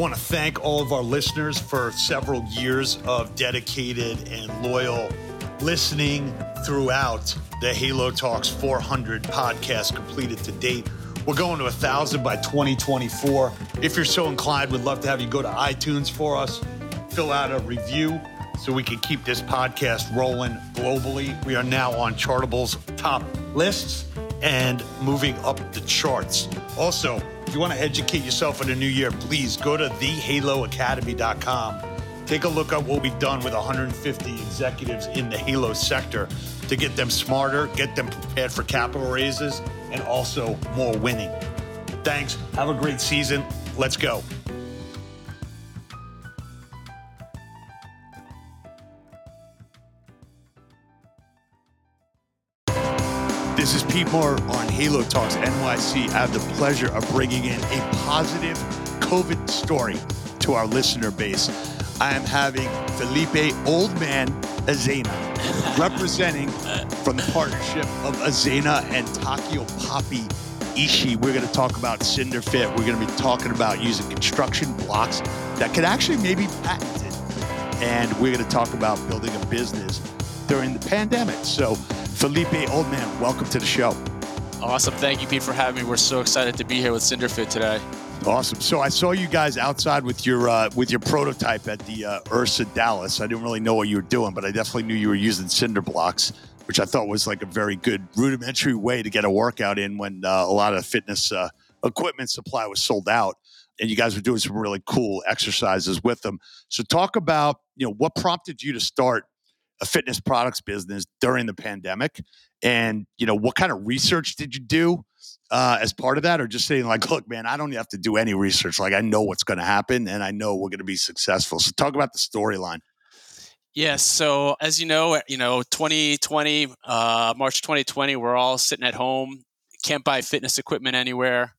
want to thank all of our listeners for several years of dedicated and loyal listening throughout the Halo Talks 400 podcast completed to date. We're going to a thousand by 2024. If you're so inclined, we'd love to have you go to iTunes for us, fill out a review so we can keep this podcast rolling globally. We are now on Chartable's top lists and moving up the charts. Also, if you want to educate yourself in the new year, please go to thehaloacademy.com. Take a look at what we've done with 150 executives in the Halo sector to get them smarter, get them prepared for capital raises, and also more winning. Thanks. Have a great season. Let's go. Pete Moore on Halo Talks NYC. I have the pleasure of bringing in a positive COVID story to our listener base. I am having Felipe Oldman Azenha representing from the partnership of Azenha and Takio Poppy Ishii. We're going to talk about Cinderfit. We're going to be talking about using construction blocks that could actually maybe patented. And we're going to talk about building a business during the pandemic. So, Felipe Oldman, welcome to the show. Awesome. Thank you, Pete, for having me. We're so excited to be here with Cinderfit today. Awesome. So I saw you guys outside with your uh, with your prototype at the uh, Ursa Dallas. I didn't really know what you were doing, but I definitely knew you were using cinder blocks, which I thought was like a very good rudimentary way to get a workout in when uh, a lot of fitness uh, equipment supply was sold out. And you guys were doing some really cool exercises with them. So talk about you know what prompted you to start a fitness products business during the pandemic, and you know what kind of research did you do uh, as part of that, or just saying like, look, man, I don't have to do any research. Like I know what's going to happen, and I know we're going to be successful. So talk about the storyline. Yes. So as you know, you know, 2020, uh, March 2020, we're all sitting at home, can't buy fitness equipment anywhere.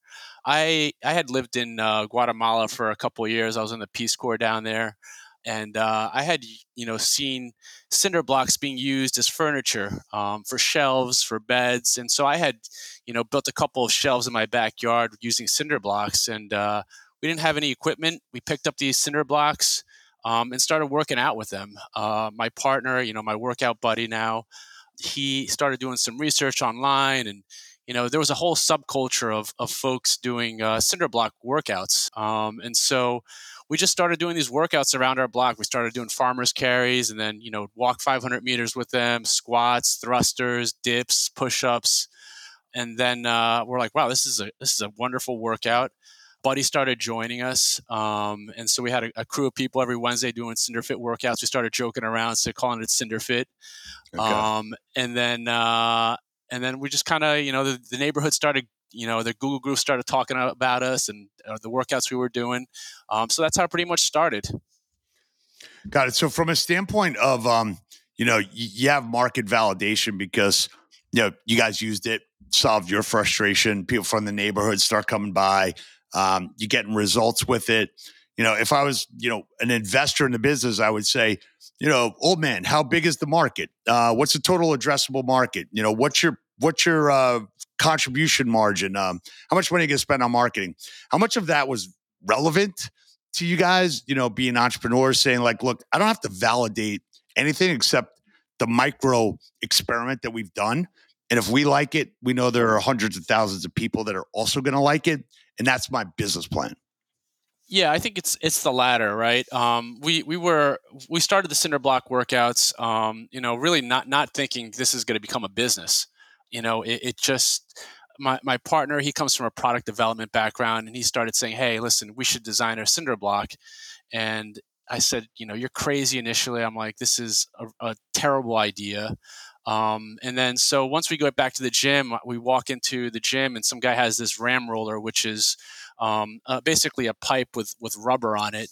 I I had lived in uh, Guatemala for a couple years. I was in the Peace Corps down there, and uh, I had you know seen cinder blocks being used as furniture um, for shelves, for beds, and so I had you know built a couple of shelves in my backyard using cinder blocks, and uh, we didn't have any equipment. We picked up these cinder blocks um, and started working out with them. Uh, my partner, you know, my workout buddy now, he started doing some research online and you know there was a whole subculture of, of folks doing uh, cinder block workouts um, and so we just started doing these workouts around our block. We started doing farmers carries and then, you know, walk 500 meters with them, squats, thrusters, dips, push-ups. And then uh, we're like, wow, this is a this is a wonderful workout. Buddy started joining us, um, and so we had a, a, crew of people every Wednesday doing Cinderfit workouts. We started joking around, so calling it Cinderfit. Okay. Um, and then uh, and then we just kind of, you know, the, the neighborhood started you know the google group started talking about us and uh, the workouts we were doing. Um, so that's how it pretty much started. Got it. So from a standpoint of um, you know you have market validation because you know you guys used it solved your frustration people from the neighborhood start coming by um, you're getting results with it. You know if i was you know an investor in the business i would say you know old man how big is the market? Uh, what's the total addressable market? You know what's your what's your uh, contribution margin? Um, how much money are you going to spend on marketing? How much of that was relevant to you guys? You know, being entrepreneurs, saying like, look, I don't have to validate anything except the micro experiment that we've done. And if we like it, we know there are hundreds of thousands of people that are also going to like it, and that's my business plan. Yeah, I think it's it's the latter, right? Um, we we were we started the cinder block workouts, um, you know, really not not thinking this is going to become a business you know it, it just my, my partner he comes from a product development background and he started saying hey listen we should design a cinder block. And i said you know you're crazy initially. I'm like this is a, a terrible idea. Um, and then so once we go back to the gym we walk into the gym and some guy has this ram roller which is um, uh, basically a pipe with with rubber on it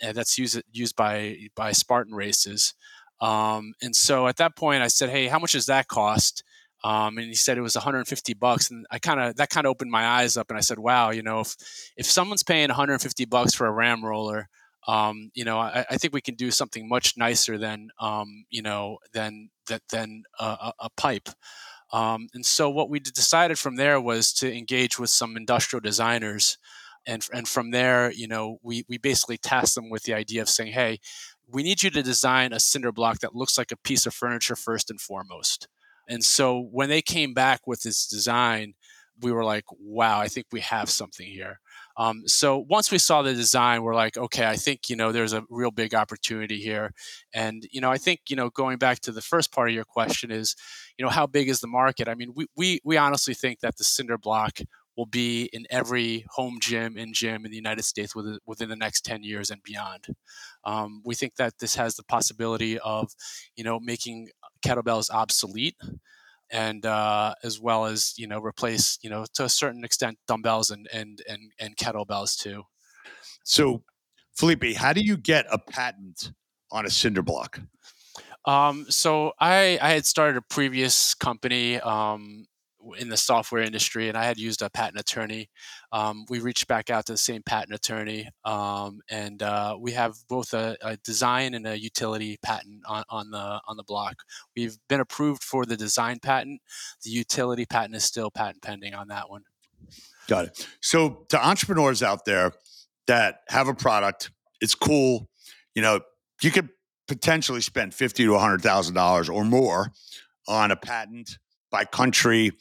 and that's used used by by spartan races. Um, and so at that point i said hey how much does that cost um, and he said it was 150 bucks, and I kind of that kind of opened my eyes up, and I said, "Wow, you know, if if someone's paying 150 bucks for a ram roller, um, you know, I, I, think we can do something much nicer than um, you know than that than a, a pipe." Um, and so what we decided from there was to engage with some industrial designers and and from there, you know, we we basically tasked them with the idea of saying, hey, we need you to design a cinder block that looks like a piece of furniture first and foremost. And so when they came back with this design, we were like, wow, I think we have something here. Um, so once we saw the design, we're like, okay, I think you know there's a real big opportunity here, and you know I think you know going back to the first part of your question is, you know how big is the market? I mean, we we we honestly think that the cinder block will be in every home gym and gym in the United States within, within the next 10 years and beyond. Um, we think that this has the possibility of, you know, making kettlebells obsolete and uh, as well as you know replace you know to a certain extent dumbbells and and and, and kettlebells too. So, Felipe, how do you get a patent on a cinder block? Um, so I I had started a previous company um, in the software industry, and I had used a patent attorney. Um, we reached back out to the same patent attorney, um, and uh, we have both a, a, design and a utility patent on, on, the on the block. We've been approved for the design patent. The utility patent is still patent pending on that one. Got it. So to entrepreneurs out there that have a product, it's cool. You know, you could potentially spend fifty to hundred thousand dollars or more on a patent by country,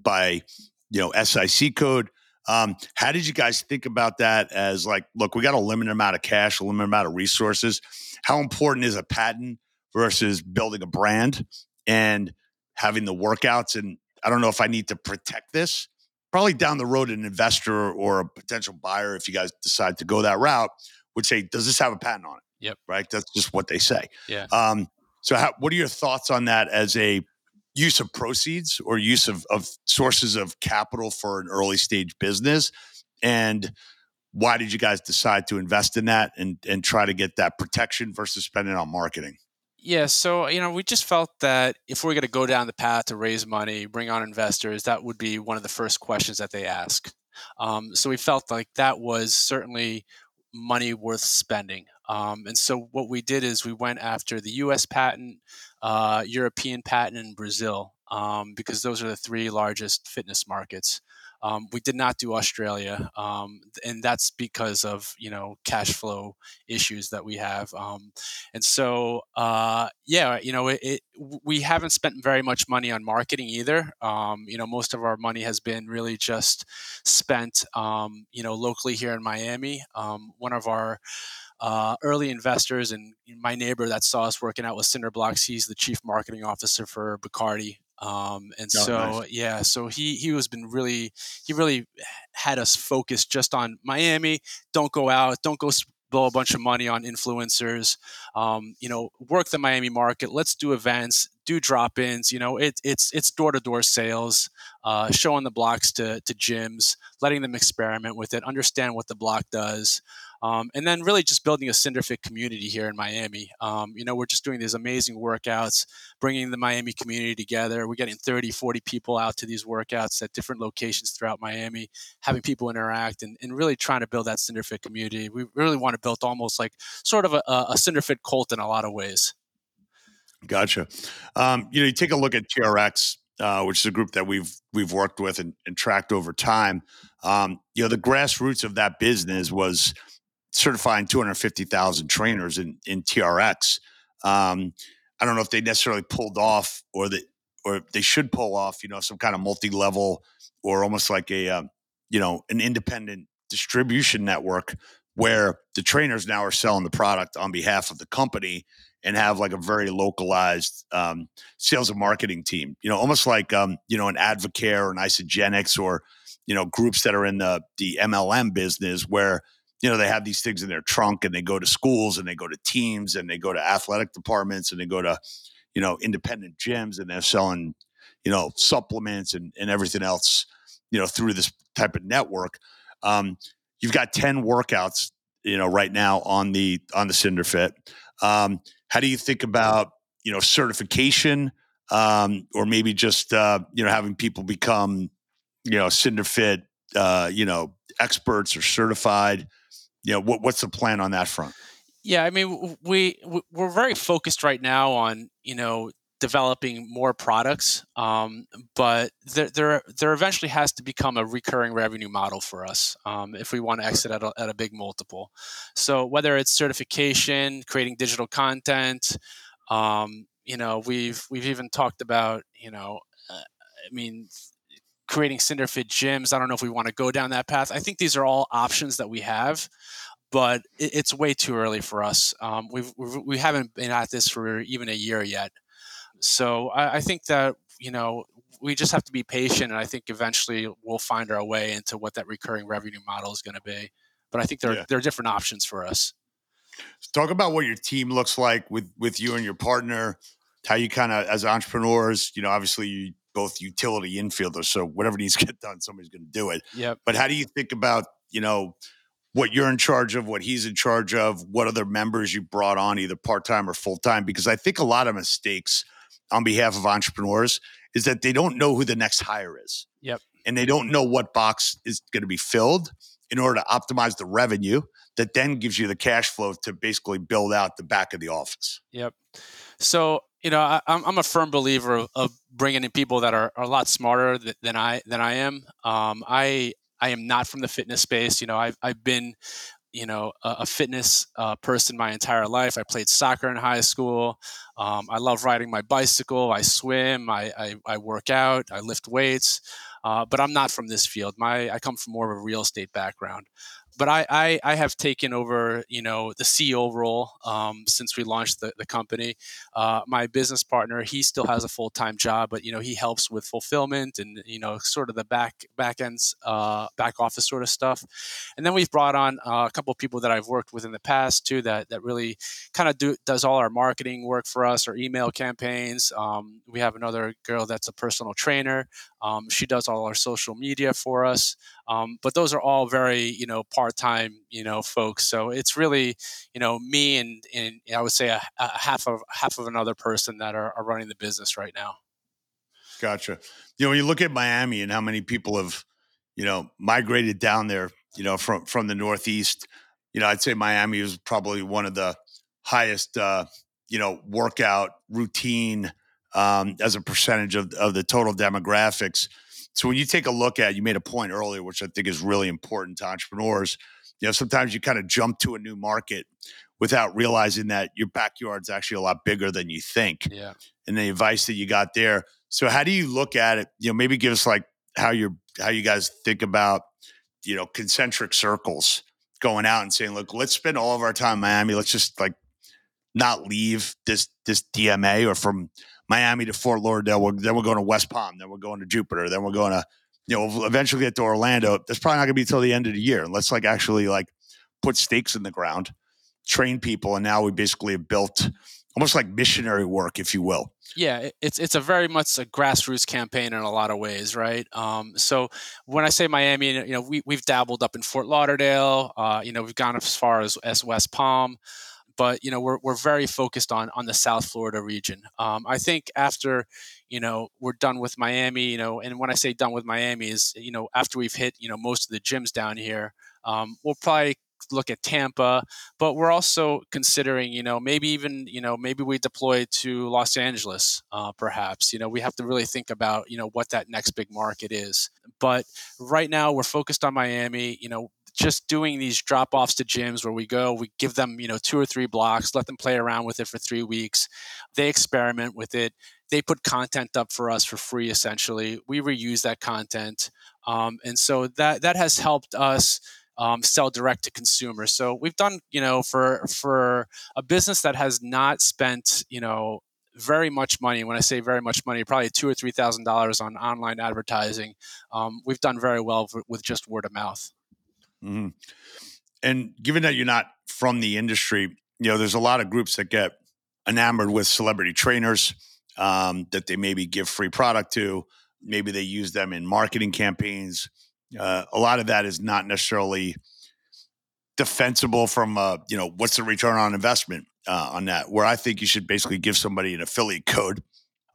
by you know SIC code. Um, how did you guys think about that? As like, look, we got a limited amount of cash, a limited amount of resources. How important is a patent versus building a brand and having the workouts? And I don't know if I need to protect this. Probably down the road, an investor or a potential buyer, if you guys decide to go that route, would say, "Does this have a patent on it?" Yep. Right. That's just what they say. Yeah. Um, so, how, what are your thoughts on that as a use of proceeds or use of, of sources of capital for an early stage business? And why did you guys decide to invest in that and and try to get that protection versus spending on marketing? Yeah so you know we just felt that if we're going to go down the path to raise money bring on investors that would be one of the first questions that they ask. Um, so we felt like that was certainly money worth spending um, and so what we did is we went after the us patent uh, European patent and Brazil um, because those are the three largest fitness markets. Um, we did not do Australia, um, and that's because of you know cash flow issues that we have. Um, and so, uh, yeah, you know, it, it, we haven't spent very much money on marketing either. Um, you know, most of our money has been really just spent, you know, locally here in Miami. one of our uh, early investors and my neighbor that saw us working out with cinder blocks he's the chief marketing officer for bacardi um, and oh, so nice. yeah so he he has been really he really had us focused just on miami don't go out don't go blow a bunch of money on influencers um, you know work the miami market let's do events do drop-ins you know it, it's it's door-to-door sales uh, showing the blocks to, to gyms letting them experiment with it understand what the block does um, and then really just building a Cinderfit community here in Miami. Um, you know, we're just doing these amazing workouts, bringing the Miami community together. We're getting 30, 40 people out to these workouts at different locations throughout Miami, having people interact and, and really trying to build that Cinderfit community. We really want to build almost like sort of a, a Cinderfit cult in a lot of ways. Gotcha. Um, you know, you take a look at TRX, uh, which is a group that we've we've worked with and, and tracked over time. Um, you know, the grassroots of that business was certifying 250,000 trainers in, in TRX. Um, I don't know if they necessarily pulled off or that, or they should pull off, you know, some kind of multi-level or almost like a, uh, you know, an independent distribution network where the trainers now are selling the product on behalf of the company and have like a very localized um, sales and marketing team. You know, almost like um, you know an Advocare or an Isagenix or you know groups that are in the the MLM business where you know, they have these things in their trunk and they go to schools and they go to teams and they go to athletic departments and they go to, you know, independent gyms and they're selling, you know, supplements and, and everything else, you know, through this type of network. Um, you've got 10 workouts, you know, right now on the, on the Cinderfit. Um, how do you think about, you know, certification, um, or maybe just, uh, you know, having people become, you know, Cinderfit, uh, you know, experts or certified? Know, what, what's the plan on that front? Yeah, I mean, we we're very focused right now on you know developing more products, um, but there, there, there eventually has to become a recurring revenue model for us um, if we want to exit at a, at a big multiple. So whether it's certification, creating digital content, um, you know, we've we've even talked about, you know, uh, I mean, creating Cinderfit gyms. I don't know if we want to go down that path. I think these are all options that we have but it's way too early for us. Um, we've, we haven't been at this for even a year yet. So I, I think that you know we just have to be patient, and I think eventually we'll find our way into what that recurring revenue model is going to be. But I think there yeah. there are different options for us. talk about what your team looks like with with you and your partner. How you kind of as entrepreneurs, you know, obviously you both utility infielders, so whatever needs to get done, somebody's going to do it. Yeah. But how do you think about you know what you're in charge of, what he's in charge of, what other members you brought on, either part time or full time? Because I think a lot of mistakes on behalf of entrepreneurs is that they don't know who the next hire is. Yep. And they don't know what box is going to be filled in order to optimize the revenue that then gives you the cash flow to basically build out the back of the office. Yep. So, you know, I, am a firm believer of, of, bringing in people that are, are a lot smarter than I than I am. Um, I I am not from the fitness space. You know, I've, I've been you know a, a fitness uh, person my entire life. I played soccer in high school. Um, I love riding my bicycle. I swim. I, I, I work out. I lift weights. Uh, but I'm not from this field. My I come from more of a real estate background but I, I, I have taken over you know the CEO role um, since we launched the, the company. Uh, my business partner he still has a full time job, but you know he helps with fulfillment and you know sort of the back back ends uh, back office sort of stuff. And then we've brought on uh, a couple of people that I've worked with in the past too that that really kind of do does all our marketing work for us, our email campaigns. Um, we have another girl that's a personal trainer. Um, she does all our social media for us. Um, but those are all very, you know, part-time, you know, folks. So it's really, you know, me and, and I would say a, a half of half of another person that are, are running the business right now. Gotcha. You know, when you look at Miami and how many people have, you know, migrated down there, you know, from from the Northeast, you know, I'd say Miami is probably one of the highest, uh, you know, workout routine um, as a percentage of, of the total demographics. So when you take a look at, you made a point earlier, which I think is really important to entrepreneurs. You know, sometimes you kind of jump to a new market without realizing that your backyard's actually a lot bigger than you think. Yeah. And the advice that you got there. So how do you look at it? You know, maybe give us like how you're how you guys think about, you know, concentric circles going out and saying, look, let's spend all of our time in Miami. Let's just like not leave this this DMA or from Miami to Fort Lauderdale. We're, then we're going to West Palm. Then we're going to Jupiter. Then we're going to, you know, eventually get to Orlando. That's probably not going to be till the end of the year. Let's like actually like put stakes in the ground, train people, and now we basically have built almost like missionary work, if you will. Yeah, it's it's a very much a grassroots campaign in a lot of ways, right? Um, so when I say Miami, you know, we we've dabbled up in Fort Lauderdale. Uh, you know, we've gone as far as, as West Palm but you know we're, we're very focused on on the South Florida region. Um, I think after you know we're done with Miami, you know, and when I say done with Miami is you know after we've hit you know most of the gyms down here, um, we'll probably look at Tampa, but we're also considering, you know, maybe even, you know, maybe we deploy to Los Angeles, uh, perhaps. You know, we have to really think about, you know, what that next big market is. But right now, we're focused on Miami. You know, just doing these drop offs to gyms where we go, we give them, you know, two or three blocks, let them play around with it for three weeks. They experiment with it. They put content up for us for free, essentially. We reuse that content. Um, and so that, that has helped us um, sell direct to consumer. So we've done, you know, for for a business that has not spent, you know, very much money. When I say very much money, probably two or three thousand dollars on online advertising. Um, we've done very well with just word of mouth. Mm-hmm. And given that you're not from the industry, you know, there's a lot of groups that get enamored with celebrity trainers um, that they maybe give free product to. Maybe they use them in marketing campaigns. Uh, a lot of that is not necessarily defensible from, uh, you know, what's the return on investment uh, on that? Where I think you should basically give somebody an affiliate code.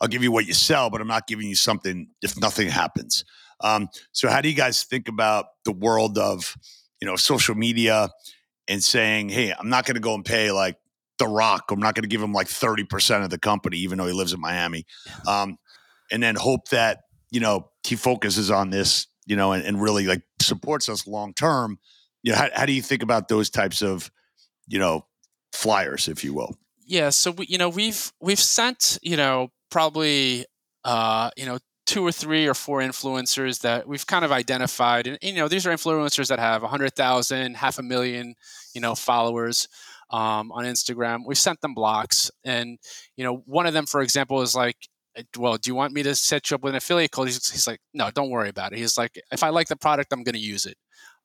I'll give you what you sell, but I'm not giving you something if nothing happens. Um, so, how do you guys think about the world of you know social media and saying hey i'm not going to go and pay like The Rock. I'm not going to give him like 30% of the company, even though he lives in Miami. Um, and then hope that, you know, he focuses on this, you know, and, and really like supports us long term. You know, how, how do you think about those types of, you know, flyers, if you will? Yeah. So, we, you know, we've, we've sent, you know, probably, uh, you know, two or three or four influencers that we've kind of identified and you know these are influencers that have 100000 half a million you know followers um, on instagram. We've sent them blocks and you know one of them for example is like uh, well do you want me to set you up with an affiliate code he's, he's like no don't worry about it. He's like if i like the product i'm going to use it.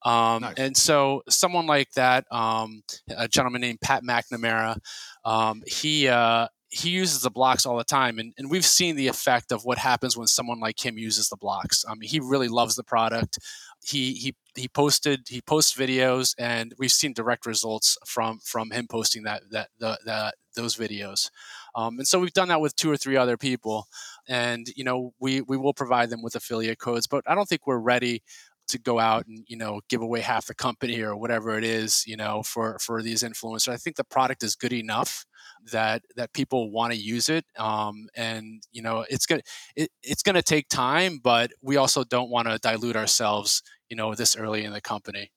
Um, nice. And so, someone like that, um, a gentleman named Pat McNamara, um, he uh, he uses the blocks all the time and, and we've seen the effect of what happens when someone like him uses the blocks. I mean he really loves the product. He he he posted he posts videos and we've seen direct results from from him posting that that the, the those videos. Um, and so we've done that with two or three other people and you know we we will provide them with affiliate codes but i don't think we're ready to go out and you know give away half the company or whatever it is you know for for these influencers. I think the product is good enough that that people want to use it um, and you know it's gonna it, it's gonna take time but we also don't want to dilute ourselves you know this early in the company.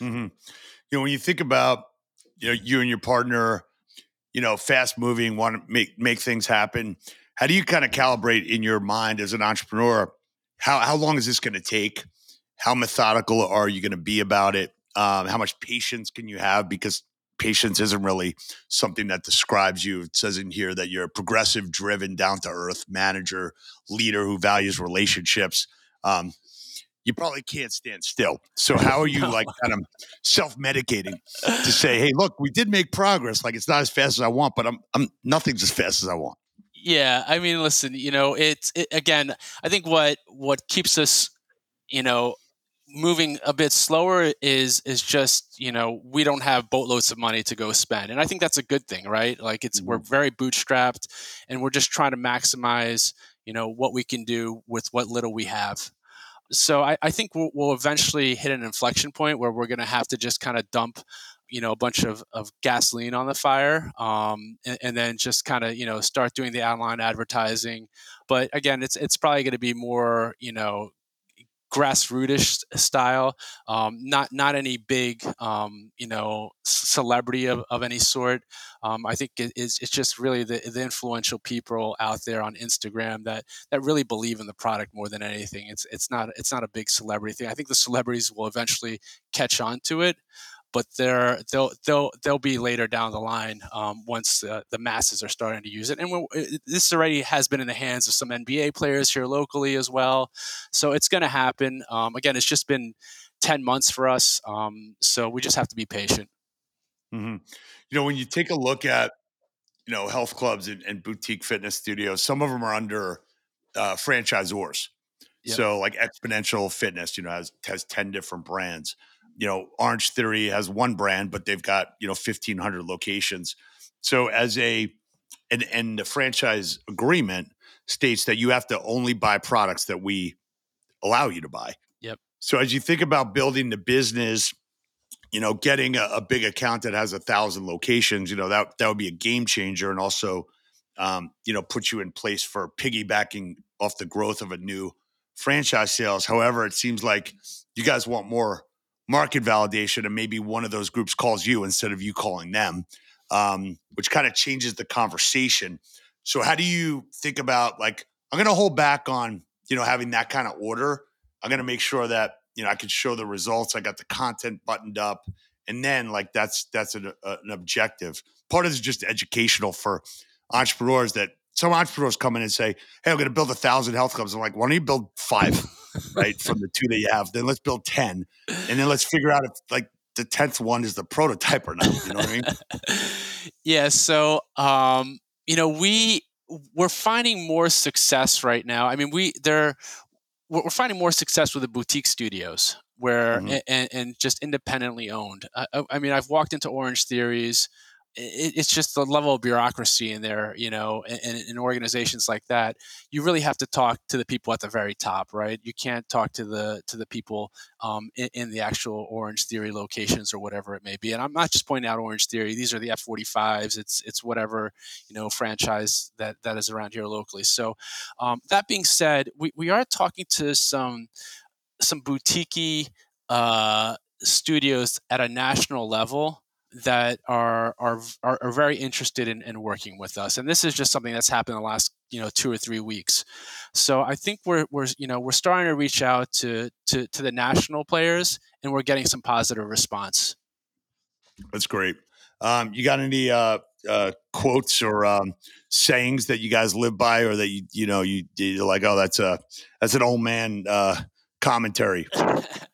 Mm-hmm. you know when you think about you know you and your partner you know fast moving want to make make things happen how do you kind of calibrate in your mind as an entrepreneur how how long is this going to take? How methodical are you going to be about it? Um, how much patience can you have? Because patience isn't really something that describes you. It says in here that you're a progressive, driven, down to earth manager, leader who values relationships. Um, you probably can't stand still. So how are you no. like kind of self-medicating to say, "Hey, look, we did make progress. Like it's not as fast as I want, but I'm I'm nothing's as fast as I want." Yeah, I mean, listen, you know, it's it, again, I think what what keeps us, you know, moving a bit slower is is just you know we don't have boatloads of money to go spend. And i think that's a good thing right? Like it's mm-hmm. we're very bootstrapped and we're just trying to maximize you know what we can do with what little we have. So i, I think we'll, we'll eventually hit an inflection point where we're going to have to just kind of dump you know a bunch of, of gasoline on the fire um, and, and, then just kind of you know start doing the online advertising. But again it's it's probably going to be more you know grassrootish style, um, not not any big um, you know celebrity of, of any sort. Um, I think it, it's, it's just really the, the influential people out there on Instagram that that really believe in the product more than anything. It's it's not it's not a big celebrity thing. I think the celebrities will eventually catch on to it, but they're they'll they'll they'll be later down the line um, once uh, the masses are starting to use it. And this already has been in the hands of some NBA players here locally as well, so it's going to happen. Um, again, it's just been ten months for us, um, so we just have to be patient. Mm-hmm. You know, when you take a look at you know health clubs and, and boutique fitness studios, some of them are under uh, franchisors. Yep. So, like Xponential Fitness, you know, has has ten different brands you know, Orange Theory has one brand, but they've got, you know, 1500 locations. So as a, and, and the franchise agreement states that you have to only buy products that we allow you to buy. Yep. So as you think about building the business, you know, getting a, a big account that has a thousand locations, you know, that, that would be a game changer and also, um, you know, put you in place for piggybacking off the growth of a new franchise sales. However, it seems like you guys want more market validation and maybe one of those groups calls you instead of you calling them um, which kind of changes the conversation. So how do you think about like i'm going to hold back on you know having that kind of order. I'm going to make sure that you know i can show the results i got the content buttoned up and then like that's that's an, uh, an objective. Part of it is just educational for entrepreneurs that some entrepreneurs come in and say hey i'm going to build a thousand health clubs. I'm like why don't you build five right? From the two that you have. Then let's build 10. And then let's figure out if like the 10th one is the prototype or not. You know what I mean? yeah. So, um, you know, we, we're finding more success right now. I mean, we, they're, we're finding more success with the boutique studios where, mm-hmm. and, and, just independently owned. I, I mean, I've walked into Orange Theories. It, it's just the level of bureaucracy in there, you know, in, in, organizations like that. You really have to talk to the people at the very top, right? You can't talk to the to the people um, in, in, the actual Orange Theory locations or whatever it may be. And I'm not just pointing out Orange Theory; these are the F45s. It's it's whatever you know franchise that that is around here locally. So, um, that being said, we we are talking to some some boutique uh, studios at a national level that are are are, are very interested in, in, working with us and this is just something that's happened in the last you know two or three weeks. So i think we're we're you know we're starting to reach out to to, to the national players and we're getting some positive response. That's great. Um, you got any uh, uh, quotes or um, sayings that you guys live by or that you you know you you're like oh that's a that's an old man uh, commentary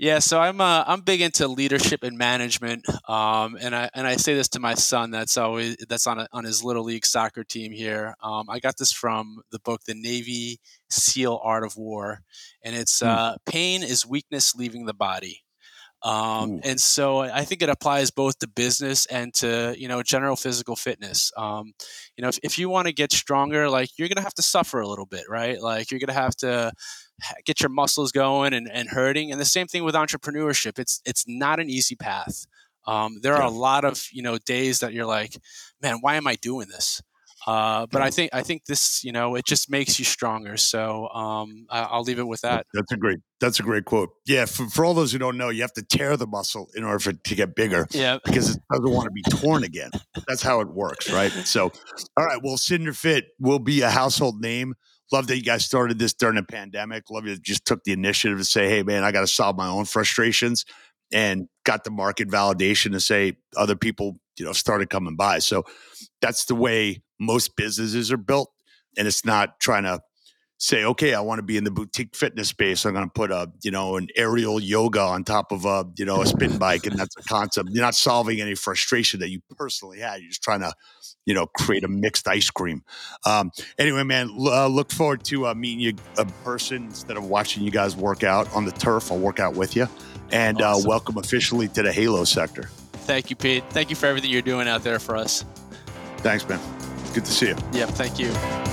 Yeah, so I'm uh, I'm big into leadership and management, um, and I and I say this to my son. That's always that's on a, on his little league soccer team here. Um, I got this from the book, The Navy SEAL Art of War, and it's hmm. uh, pain is weakness leaving the body. Um, and so I think it applies both to business and to you know general physical fitness. Um, you know, if, if you want to get stronger, like you're gonna have to suffer a little bit, right? Like you're gonna have to get your muscles going and, and hurting. And the same thing with entrepreneurship. It's it's not an easy path. Um, there are a lot of you know days that you're like, man, why am I doing this? Uh, but I think I think this, you know, it just makes you stronger. So um, I, will leave it with that. That's a great. That's a great quote. Yeah, for, for all those who don't know, you have to tear the muscle in order for it to get bigger. Yeah, because it doesn't want to be torn again. That's how it works, right? So, all right. Well, Cinder Fit will be a household name love that you guys started this during the pandemic. Love you just took the initiative to say, hey, man, I got to solve my own frustrations and got the market validation to say other people, you know, started coming by. So that's the way most businesses are built. And it's not trying to say, okay, I want to be in the boutique fitness space. I'm going to put a, you know, an aerial yoga on top of a, you know, a spin bike. And that's a concept. You're not solving any frustration that you personally had. You're just trying to, you know, create a mixed ice cream. Um, anyway, man, uh, look forward to uh, meeting you in person instead of watching you guys work out on the turf. I'll work out with you. And uh, awesome. uh, welcome officially to the Halo sector. Thank you, Pete. Thank you for everything you're doing out there for us. Thanks, man. Good to see you. Yep. Thank you.